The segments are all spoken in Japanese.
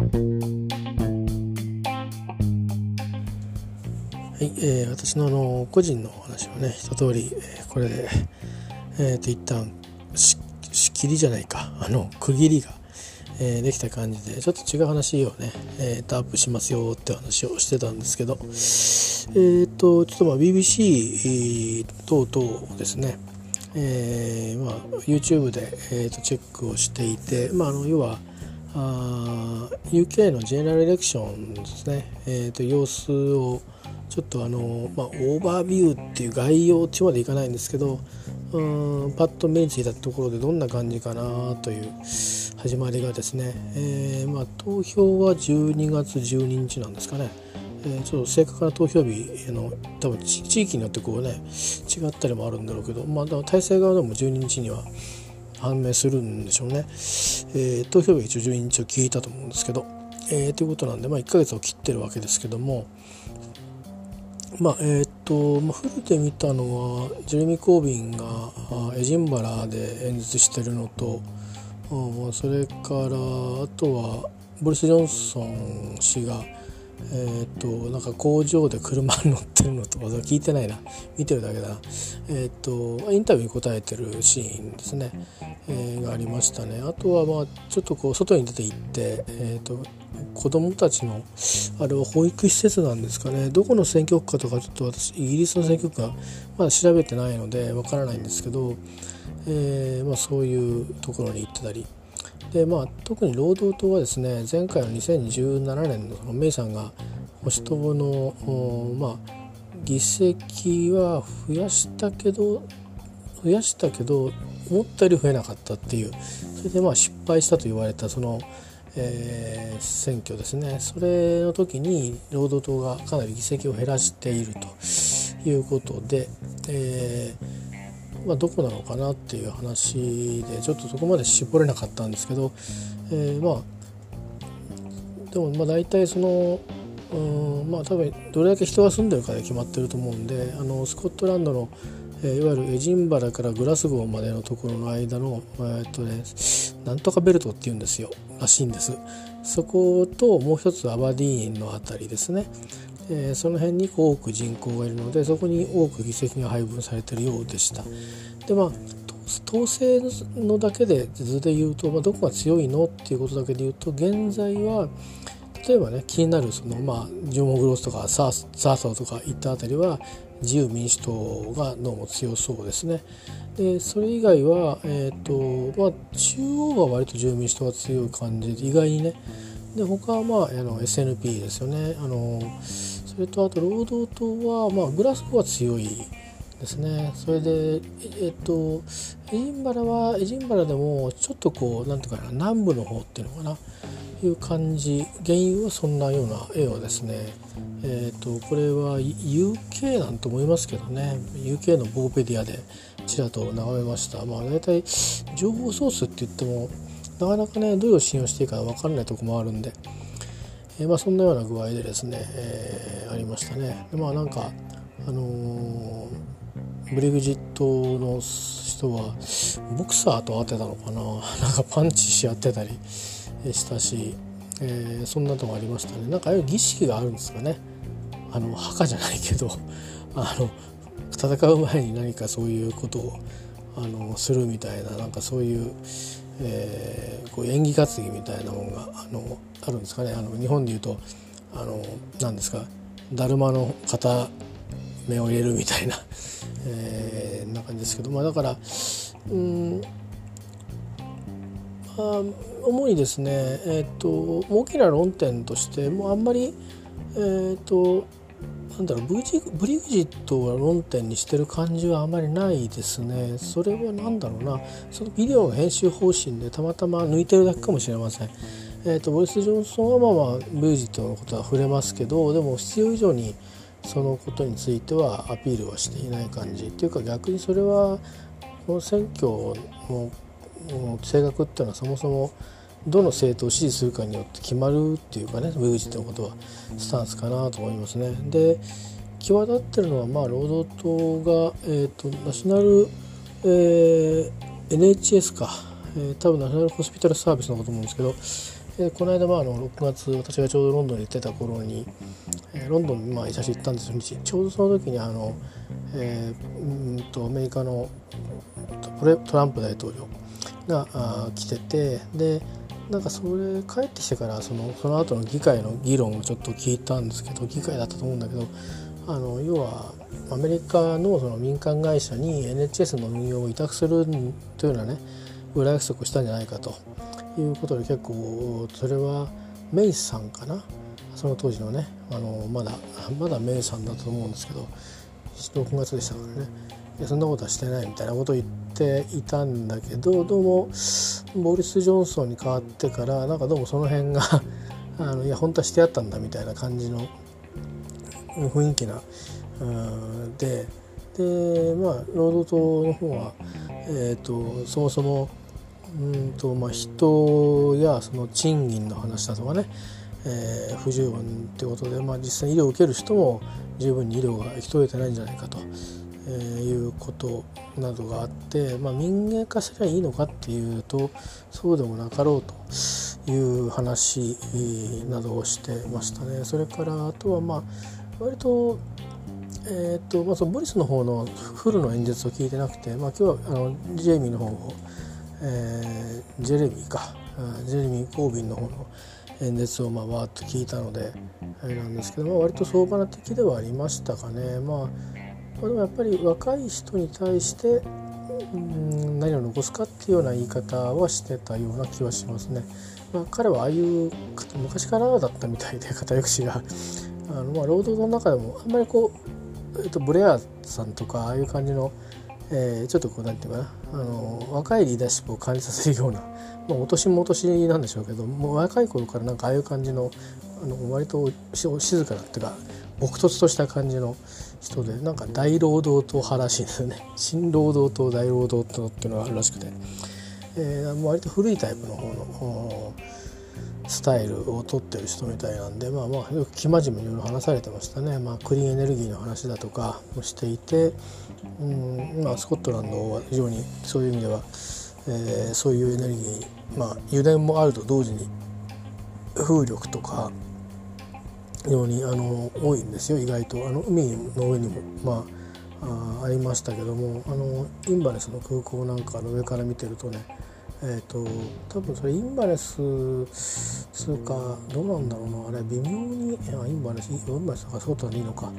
はい、えー、私のあの個人の話はね一通り、えー、これで、えー、と一旦し仕切りじゃないか。あの区切りが、えー、できた感じでちょっと違う話をね、えー、とアップしますよって話をしてたんですけどえっ、ー、とちょっとまあ BBC 等々ですね。えーまあ、YouTube で、えー、とチェックをしていて、まあ、あの要はあ UK のジェネラルエレクションですね、えー、と様子をちょっとあの、まあ、オーバービューっていう概要ってまでいかないんですけどうんパッと目についたところでどんな感じかなという始まりがですね、えーまあ、投票は12月12日なんですかね、えー、ちょっと正確な投票日の多分地域によってこうね違ったりもあるんだろうけど、まあ、体制側でも12日には判明するんでしょうね、えー、投票日一応12日を聞いたと思うんですけど、えー、ということなんで、まあ、1ヶ月を切ってるわけですけども。まあえー、っと、まあ、フルで見たのはジェレミー・コービンがエジンバラで演説してるのとそれからあとはボリス・ジョンソン氏がえーと、なんか工場で車に乗ってるのとか聞いてないな。見てるだけだな、えーと、インタビューに答えてるシーンですね、えー、がありましたね。あとはまあちょっとこう外に出て行って、えーと、子供たちのあれは保育施設なんですかね。どこの選挙区かとかちょっと私イギリスの選挙区がまだ調べてないのでわからないんですけど、えーまあ、そういうところに行ってたりでまあ、特に労働党はですね前回の2017年のそのメイさんが保守党の、まあ、議席は増やしたけど増やしたけど思ったより増えなかったっていう。それでまあ失敗したと言われたその、えー、選挙ですね。それの時に労働党がかなり議席を減らしているということで、えーまあ、どこなのかなっていう話でちょっとそこまで絞れなかったんですけど、えー、まあでもまあ大体そのうんまあ多分どれだけ人が住んでるかで決まってると思うんであのスコットランドの、えー、いわゆるエジンバラからグラスゴーまでのところの間の、えー、っとね、なんとかベルトっていうんですよらしいんです。そこともう一つアバディーンの辺りですね。えー、その辺に多く人口がいるのでそこに多く議席が配分されているようでした。でまあ統制のだけで図で言うと、まあ、どこが強いのっていうことだけで言うと現在は例えばね気になるその、まあ、ジョン・グロスとかサーサーソーとかいったあたりは自由民主党がどうも強そうですね。でそれ以外は、えーとまあ、中央は割と自由民主党が強い感じで意外にねで他は、まあ、あの SNP ですよね。あのそれとあと労働党は、まあ、グラスゴーは強いですね。それでえっとエジンバラはエジンバラでもちょっとこうなんていうかな南部の方っていうのかないう感じ原油はそんなような絵をですねえっ、とこれは UK なんと思いますけどね。UK のボーペディアでちらと眺めました。まあ大体情報ソースって言ってもなかなかねどれを信用していいか分からないとこもあるんで。えー、まあ、そんなような具合でですね、えー、ありましたね。でまあなんかあのー、ブリグジットの人はボクサーと当てたのかな？なんかパンチし合ってたりしたし、え、そんなとこありましたね。なんかああいう儀式があるんですかね。あの墓じゃないけど あの戦う前に何かそういうことをあのするみたいななんかそういうえー、こう演技担ぎみたいなものがあのあるんですかね。あの日本でいうとあの何ですかだるまの片目を入れるみたいな、えー、な感じですけど、まあ、だからうんまあ主にですね、えーと、大きな論点としてもうあんまり、えーとなんだろうブジブリグジットを論点にしてる感じはあまりないですね。それは何だろうな。そのビデオの編集方針でたまたま抜いてるだけかもしれません。えーと、ボイス・ジョンソンはまあまあブリグジットのことは触れますけどでも必要以上にそのことについてはアピールはしていない感じ。っていうか逆にそれはこの選挙の性格っていうのはそもそもどの政党を支持するかによって決まるっていうかねウェグジのことはスタンスかなと思いますね。で際立ってるのはまあ労働党が、えーと、ナショナル、えー、NHS か、えー、多分ナショナルホスピタルサービスのこと思うんですけど、でこの間まああの6月私がちょうどロンドンに行ってた頃に、えー、ロンドンにまあ写真行ったんですよちょうどその時にあの、えー、うんとアメリカのトランプ大統領があ来ててでなんかそれ帰ってきてからそのその後の議会の議論をちょっと聞いたんですけど議会だったと思うんだけどあの要はアメリカのその民間会社に NHS の運用を委託するというようなね裏約束をしたんじゃないかということで結構それはメイさんかな？その当時のねあのまだまだメイさんだと思うんですけど6月でしたからね。そんなことはしてないみたいなことを言っていたんだけどどうもボリス・ジョンソンに変わってからなんかどうもその辺が あのいや本当はしてやったんだみたいな感じの雰囲気なででまあ労働党の方は、えーと、そもそもうんと、まあ、人やその賃金の話だとかね、えー、不十分ってことで、まあ、実際に医療を受ける人も十分に医療が行き届いてないんじゃないかと、えー、いうことなどがあって、まあ、民営化すればいいのかっていうとそうでもなかろうという話などをしてましたね。それからあとはまあ割とえーとまあ、そのボリスの方のフルの演説を聞いてなくて、まあ、今日はあのジェイミーの方を、えー、ジェレミーかジェレミー・コービンの方の演説をまあわーっと聞いたのであれなんですけど、まあ、割と相場な的ではありましたかね。まあ、まあ、でもやっぱり若い人に対してうん何を残すかっていうような言い方はしてたような気はしますね。まあ、彼はああいう昔からだったみたいで片寄しがあのまあ労働の中でもあんまりこう、えっと、ブレアさんとかああいう感じの、えー、ちょっとこうなんていうかなあの若いリーダーシップを感じさせるような、まあ、お年もお年なんでしょうけどもう若い頃からなんかああいう感じのあの割と静かなっていうか朴突とした感じの人でなんか大労働党派らしいんですよね。新労働党大労働党っていうのがあるらしくて、えー、割と古いタイプの方のスタイルを取ってる人みたいなんでまあまあよく生真面目にいろいろ話されてましたね、まあ、クリーンエネルギーの話だとかもしていて、うんまあ、スコットランドは非常にそういう意味では、えー、そういうエネルギー、まあ、油田もあると同時に風力とかようにあの多いんですよ意外と。あの海の上にもまああありましたけどもあのインバレスの空港なんかの上から見てるとねえーと、多分それインバレスつうかどうなんだろうなあれ微妙にあインバレスインバレスとかそうとはいいのか。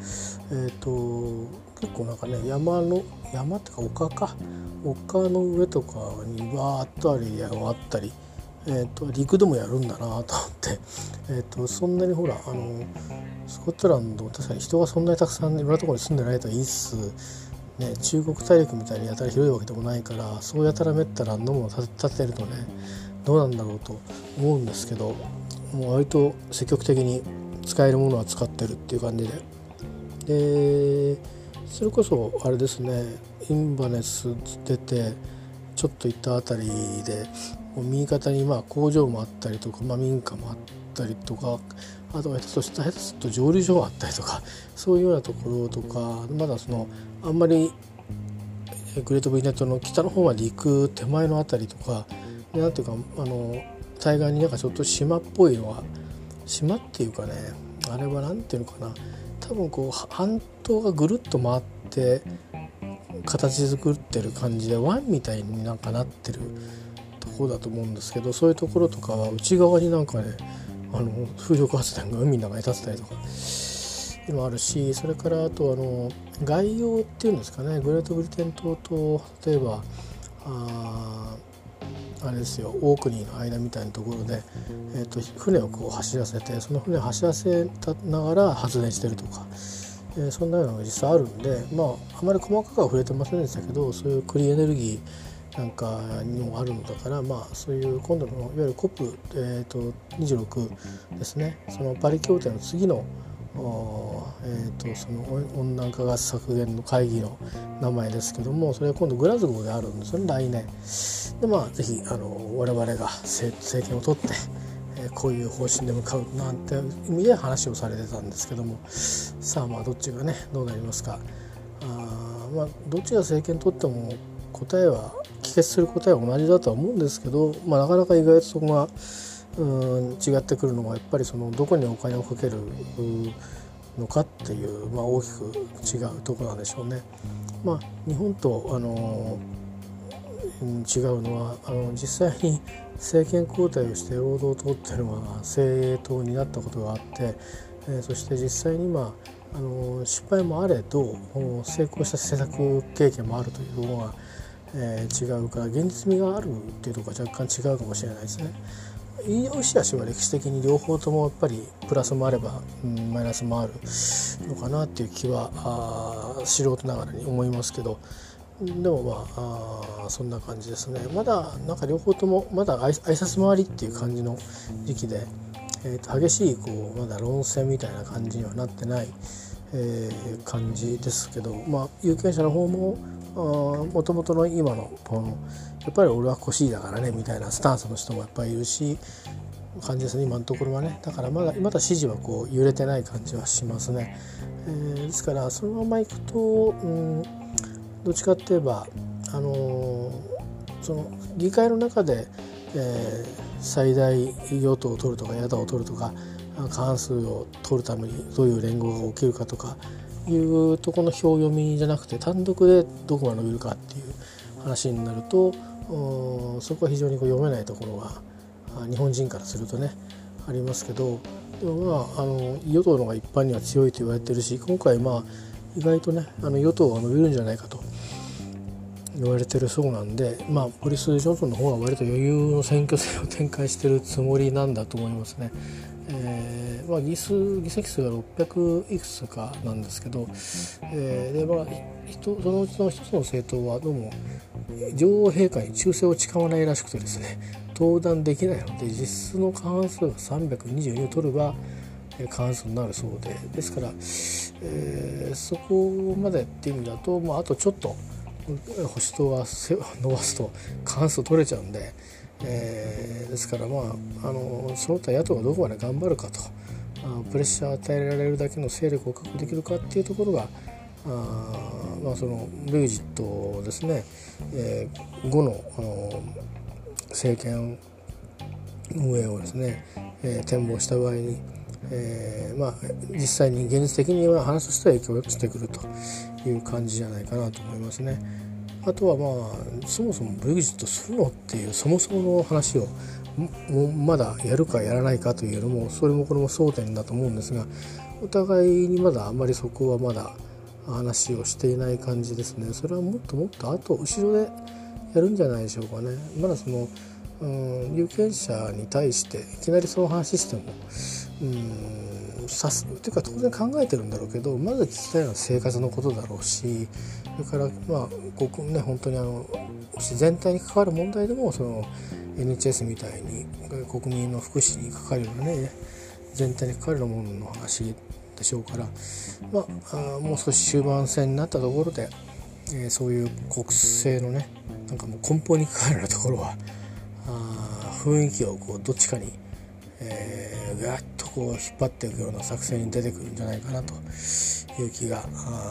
えっ、ー、と結構なんかね山の山っていうか丘か。丘の上とかにわーっとありがあったり、えーと、陸でもやるんだなと思って、えーと、そんなにほらあのスコットランド確かに人がそんなにたくさんいろんなところに住んでないといいっす。ね、中国大陸みたいにやたら広いわけでもないからそうやたらめったらのも立てるとねどうなんだろうと思うんですけどもう割と積極的に使えるものは使ってるっていう感じで。でそれこそあれですねインバネス出てちょっと行った辺りで右肩にまあ工場もあったりとか、まあ、民家もあったりとかあとは下手するとすると蒸留所があったりとか そういうようなところとかまだそのあんまりグレートブリネットの北の方まで行く手前の辺りとか何ていうかあの対岸になんかちょっと島っぽいのが島っていうかねあれは何ていうのかな多分こう半島がぐるっと回って形作ってる感じで湾みたいになんかなってるところだと思うんですけどそういうところとかは内側になんかねあの風力発電が海の中に立てたりとかもあるしそれからあとあの外洋っていうんですかねグレートブリテン島と例えばああれですよオークニーの間みたいなところで、えーと、船をこう走らせてその船を走らせながら発電してるとか、えー、そんなようなのが実際あるんでまああまり細かくは触れてませんでしたけどそういうクリーンエネルギーなんかにもあるのだからまあそういう今度のいわゆる COP、えーと、26ですねそのパリ協定の次のえーと、その温暖化ガス削減の会議の名前ですけどもそれは今度グラズゴーであるんですよね来年。でまあ是非あの我々が政権を取って、え、こういう方針で向かうなんて意味で話をされてたんですけどもさあまあどっちがねどうなりますか。あまあ、どっちが政権取っても答えは帰結する答えは同じだとは思うんですけど、まあ、なかなか意外とそこがうん違ってくるのはやっぱりそのどこにお金をかけるのかっていう、まあ、大きく違うところなんでしょうね。まあ、日本とあの違うのはあの実際に政権交代をして労働党っていうのは政党になったことがあって、えー、そして実際にまああの失敗もあれど成功した施策経験もあるというのが、えー、違うから現実味があるっていうところが若干違うかもしれないですね。良し悪しは歴史的に両方ともやっぱりプラスもあれば、うん、マイナスもあるのかなっていう気はあ素人ながらに思いますけどでもまああそんな感じですねまだなんか両方ともまだ挨拶回りっていう感じの時期で、えー、と激しいこうまだ論戦みたいな感じにはなってない、えー、感じですけどまあ有権者の方ももともとの今のこのやっぱり俺は腰だからねみたいなスタンスの人もやっぱりいるし感じですね今のところはね。だからまだまだ支持はこう揺れてない感じはしますね、えー、ですからそのままいくと、うん、どっちかって言えばあのー、その議会の中で、えー、最大与党を取るとか野党を取るとか過半数を取るためにどういう連合が起きるかとかいうとこの表読みじゃなくて単独でどこが伸びるかっていう話になるとそこは非常にこう読めないところが日本人からするとねありますけどでもまああの与党の方が一般には強いと言われてるし今回まあ意外とねあの与党が伸びるんじゃないかと言われてるそうなんで、まあ、ボリス・ジョンソンの方は割と余裕の選挙戦を展開してるつもりなんだと思いますね。えーまあ、議数議席数が600いくつかなんですけど、えーでまあ、そのうちの一つの政党はどうも女王陛下に忠誠を誓わないらしくてですね登壇できないので実質の過半数が322を取れば過半数になるそうでですから、えー、そこまでっていう意味だと、まあ、あとちょっと保守党は伸ばすと過半数取れちゃうんで。えー、ですからまああのその他野党がどこまで頑張るかとあプレッシャーを与えられるだけの勢力を確保できるかっていうところがあまあそのブレグジットですね、えー、後のあの政権運営をですね、えー、展望した場合に、えー、まあ実際に現実的には話としては影響してくるという感じじゃないかなと思いますね。あとはまあそもそもブレグジットするのっていうそもそもの話をまだやるかやらないかというのもそれもこれも争点だと思うんですがお互いにまだあんまりそこはまだ話をしていない感じですね。それはもっともっとあと後ろでやるんじゃないでしょうかね。まだその、うん、有権者に対していきなりその話してもうんさすっていうか当然考えてるんだろうけどまず聞きたいのは生活のことだろうしそれからまあごくね本当にあの全体に関わる問題でもその NHS みたいに国民の福祉に関わるようなね全体に関わるものの話でしょうから、まあ、あもう少し終盤戦になったところで、えー、そういう国政のねなんかもう根本に関わるようなところはあ雰囲気をこうどっちかに、えー、ガッとこう引っ張っていくような作戦に出てくるんじゃないかなという気が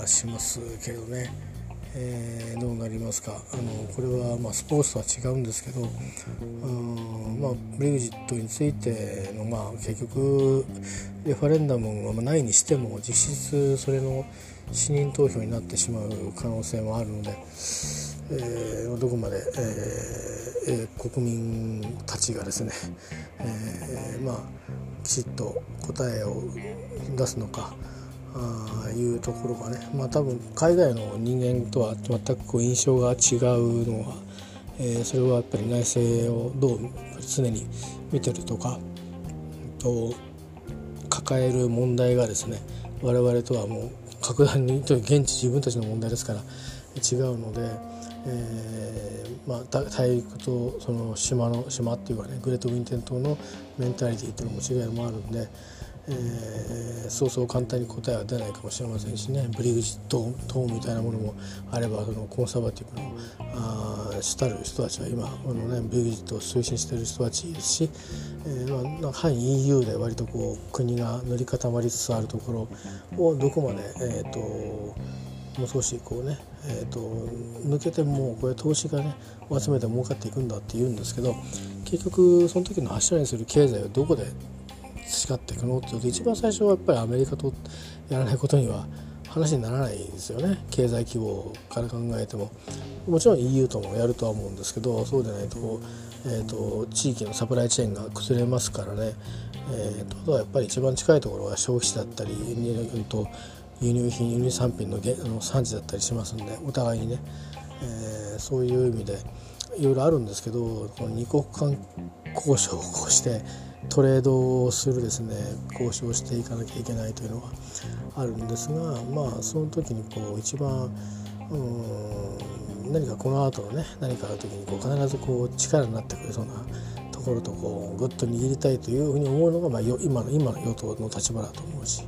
しますけどね。えー、どうなりますかあのこれはまスポーツとは違うんですけどうんまあブレグジットについてのまあ結局レファレンダムはないにしても実質それの死認投票になってしまう可能性もあるので、えー、どこまで、えー、国民たちがですね、えー、まあきちっと答えを出すのか。あいうところがねまあ多分海外の人間とは全くこう印象が違うのは、えー、それはやっぱり内政をどう常に見てるとかと抱える問題がですね我々とはもう格段に現地自分たちの問題ですから違うので、えーまあ、大陸とその島の島っていうかねグレートウィンテン島のメンタリティーっていうのも違いもあるんで。えー、そうそう簡単に答えは出ないかもしれませんしねブリグジット党みたいなものもあればそのコンサバティブのあ主たる人たちは今この、ね、ブリグジットを推進している人たちですし、えーまあ、反 EU で割とこう国が塗り固まりつつあるところをどこまで、えーともう少しこうね、えーと、抜けてもうこれ投資がね集めて儲かっていくんだって言うんですけど結局その時の柱にする経済をどこで培っていくのっていうと一番最初はやっぱりアメリカとやらないことには話にならないですよね。経済規模から考えても。もちろん EU ともやるとは思うんですけどそうでないと,、えーと、地域のサプライチェーンが崩れますからね、えーと、あとはやっぱり一番近いところは消費地だったり、うんと、輸入品輸入産品のあの産地だったりしますんでお互いにね、えー、そういう意味でいろいろあるんですけどこの二国間交渉をこうしてトレードをするですね交渉していかなきゃいけないというのはあるんですがまあその時にこう一番うん何かこの後のね何かある時にこう必ずこう力になってくれそうなところとこうぐっと握りたいというふうに思うのが、まあ、今の今の与党の立場だと思うし、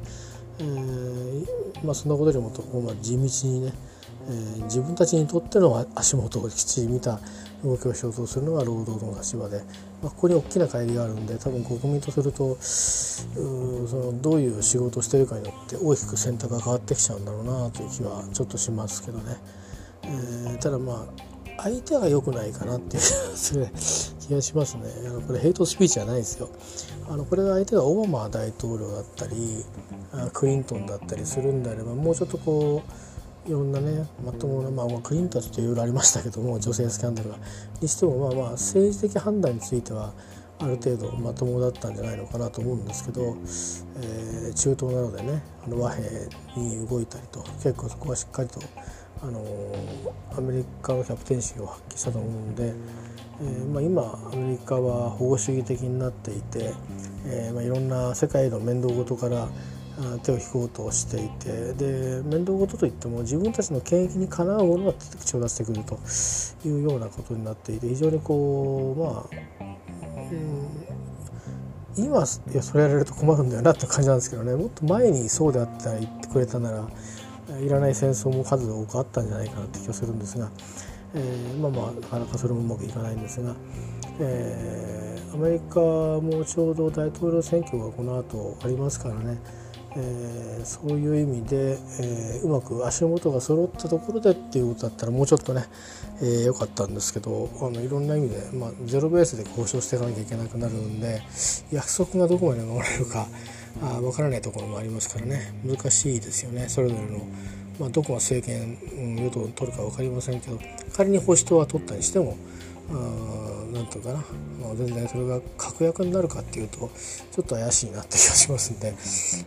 えーまあ、そんなことよりもと、まあ、地道にね、えー、自分たちにとっての足元をきっちり見た動きをしようとするのが労働の立場で、まあ、ここに大きな乖離があるんで多分国民とするとそのどういう仕事をしてるかによって大きく選択が変わってきちゃうんだろうなという気はちょっとしますけどね、えー、ただまあ相手が良くないかなっていう気がしますね。あのこれヘイトスピーチじゃないですよ。あのこれが相手がオバマ大統領だったりクリントンだったりするんであればもうちょっとこういろんなねまともな、まあ、クリントンちょっといろいろありましたけども女性スキャンダルがにしてもまあまあ政治的判断についてはある程度まともだったんじゃないのかなと思うんですけど、えー、中東などでねあの和平に動いたりと結構そこはしっかりと、あの、アメリカのキャプテンシーを発揮したと思うんで、えーまあ、今アメリカは保護主義的になっていて、えーまあ、いろんな世界の面倒事から手を引こうとしていてで面倒事といっても自分たちの権益にかなうものが口を出してくるというようなことになっていて非常にこうまあ、うん、今いやそれやられると困るんだよなって感じなんですけどねもっと前にそうであったら言ってくれたならいらない戦争も数多くあったんじゃないかなって気がするんですが、えー、まあまあなかなかそれもうまくいかないんですが。えー、アメリカもちょうど大統領選挙がこの後ありますからね、えー、そういう意味で、えー、うまく足元が揃ったところでっていうことだったらもうちょっとね良、えー、かったんですけどあのいろんな意味で、まあ、ゼロベースで交渉していかなきゃいけなくなるんで約束がどこまで守れるかあ分からないところもありますからね。難しいですよね。それぞれの。まあ、どこが政権、うん、与党を取るか分かりませんけど仮に保守党は取ったにしても何て言うかな、まあ、全然それが確約になるかっていうとちょっと怪しいなって気がしますんで、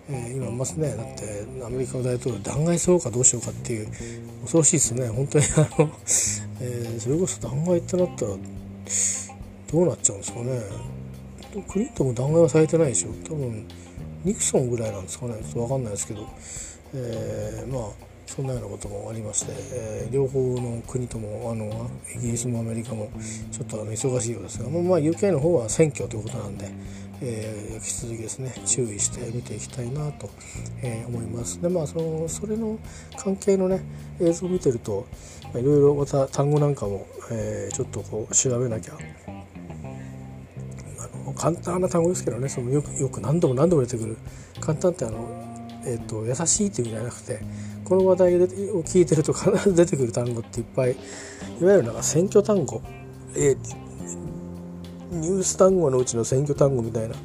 えー、今ますね。だってアメリカの大統領弾劾するかどうしようかっていう恐ろしいですね。本当にあの、えー、それこそ弾劾ってなったらどうなっちゃうんですかね。クリントンも弾劾はされてないでしょ。多分ニクソンぐらいなんですかねちょっと分かんないですけど、えー、まあそんなようなこともありまして、えー、両方の国ともあのイギリスもアメリカもちょっとあの忙しいようですが、まあ、UK の方は選挙ということなんで、えー、引き続きですね注意して見ていきたいなと、えー、思います。でまあそのそれの関係のね映像を見てるといろいろまた単語なんかも、えー、ちょっとこう調べなきゃ簡単な単語ですけどねそのよくよく何度も何度も出てくる簡単ってあの、えーと、優しいっていう意味じゃなくてこの話題を聞いてると必ず出てくる単語っていっぱいいわゆるなんか選挙単語、えー、ニュース単語のうちの選挙単語みたいな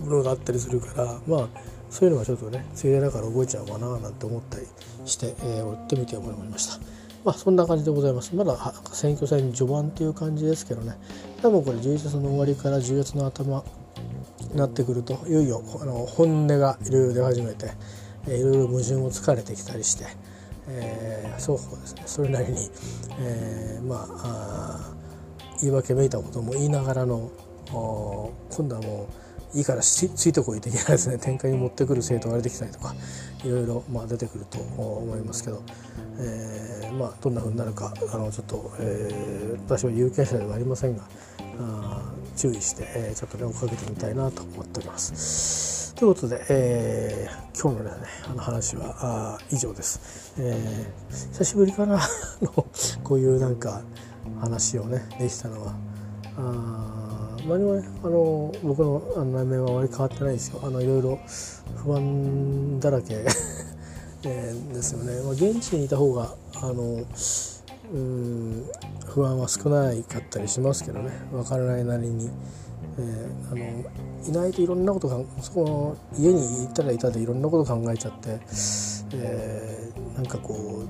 ものがあったりするからまあそういうのがちょっとねついでだから覚えちゃうかななんて思ったりして、えー、追ってみて思いました。まあそんな感じでございます。まだ選挙戦序盤っていう感じですけどね。多分これ11月の終わりから10月の頭になってくるといよいよあの本音がいろいろ出始めて、いろいろ矛盾をつかれてきたりして、えー、双方ですねそれなりに、えー、まあ言い訳めいたことも言いながらの今度はもういいからついてこい的ないですね展開に持ってくる生徒が出てきたりとかいろいろ、まあ、出てくると思いますけど、えー、まあ、どんなふうになるかあのちょっと、えー、私は有権者ではありませんがあ注意して、えー、ちょっとね追っかけてみたいなと思っております。ということで、えー、今日のねあの話はあ以上です。えー、久しぶりかなこういうなんか話をねできたのは。あ何もねあの僕の内面はあまり変わってないですよ。あのいろいろ不安だらけ。えー、ですよね、まあ、現地にいた方があのうん不安は少ないかったりしますけどね。分からないなりに、えー、あのいないといろんなことがそこの家にいたらいたでいろんなこと考えちゃって、えー、なんかこ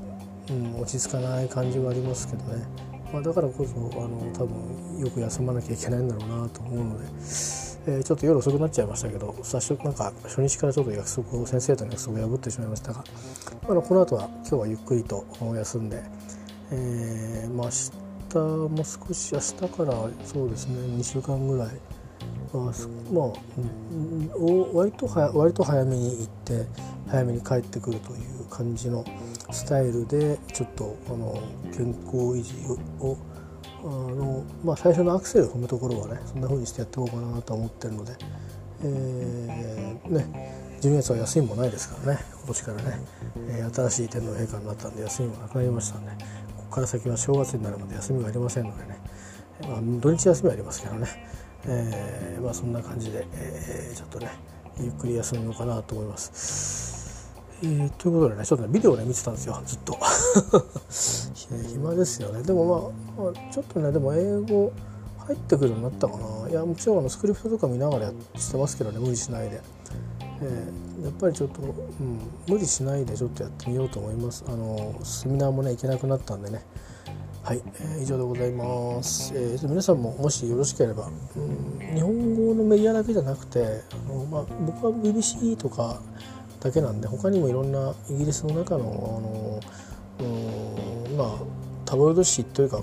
う、うん、落ち着かない感じはありますけどね、まあ、だからこそあの多分よく休まなきゃいけないんだろうなと思うので。えー、ちょっと夜遅くなっちゃいましたけど最初なんか初日からちょっと約束を先生との約束を破ってしまいましたが、あのこの後は今日はゆっくりと休んで、えー、まあ明日も少し明日からそうですね2週間ぐらいまあ、う、割と割と早めに行って早めに帰ってくるという感じのスタイルでちょっとあの健康維持をあの、まあ、最初のアクセル踏むところはねそんな風にしてやっていこうかなと思ってるので、えー、ね12月は休みもないですからね今年からね、えー、新しい天皇陛下になったんで休みもなくなりましたんでここから先は正月になるまで休みがありませんのでね、まあ、土日休みはありますけどね、えー、まあ、そんな感じで、えー、ちょっとねゆっくり休むのかなと思います。えー、ということでねちょっとねビデオね見てたんですよずっと。暇ですよね。でもまあ、まあ、ちょっとねでも英語入ってくるようになったかな。いやもちろんあのスクリプトとか見ながらやってますけどね無理しないで、えー、やっぱりちょっと、うん、無理しないでちょっとやってみようと思います。あのセミナーもね行けなくなったんでね。はい、えー、以上でございます、えー、皆さんももしよろしければ、うん、日本語のメディアだけじゃなくてあの、まあ、僕は BBC とかだけなんで他にもいろんなイギリスの中のあのうんまあタブロイド紙というか、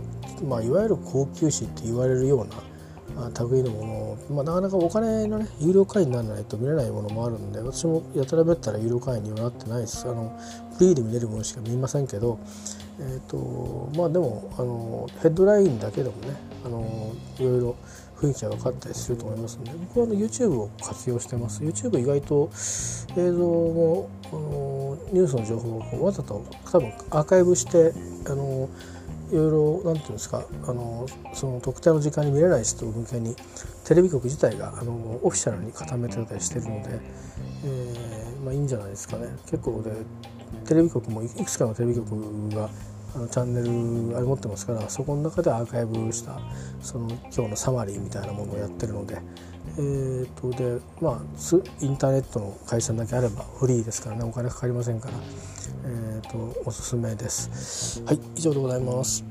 まあ、いわゆる高級紙って言われるようなまあ類のもの、まあ、なかなかお金のね有料会員にならないと見れないものもあるんで私もやたらめったら有料会員にはなってないです。あのフリーで見れるものしか見えませんけどえーとまあでもあのヘッドラインだけでもねあのいろいろ雰囲気が分かったりすると思いますので僕はあの YouTube を活用してます。YouTube 意外と映像もあのニュースの情報をわざと多分アーカイブしてあのいろいろなんていうんですかあのその特定の時間に見れない人向けにテレビ局自体があのオフィシャルに固めてたりしてるので、えーまあ、いいんじゃないですかね。結構でテレビ局もいくつかのテレビ局があのチャンネルあれ持ってますからそこの中でアーカイブしたその今日のサマリーみたいなものをやってるので、えーと、でまあインターネットの回線だけあればフリーですからねお金かかりませんから、えーと、とおすすめです。はい以上でございます。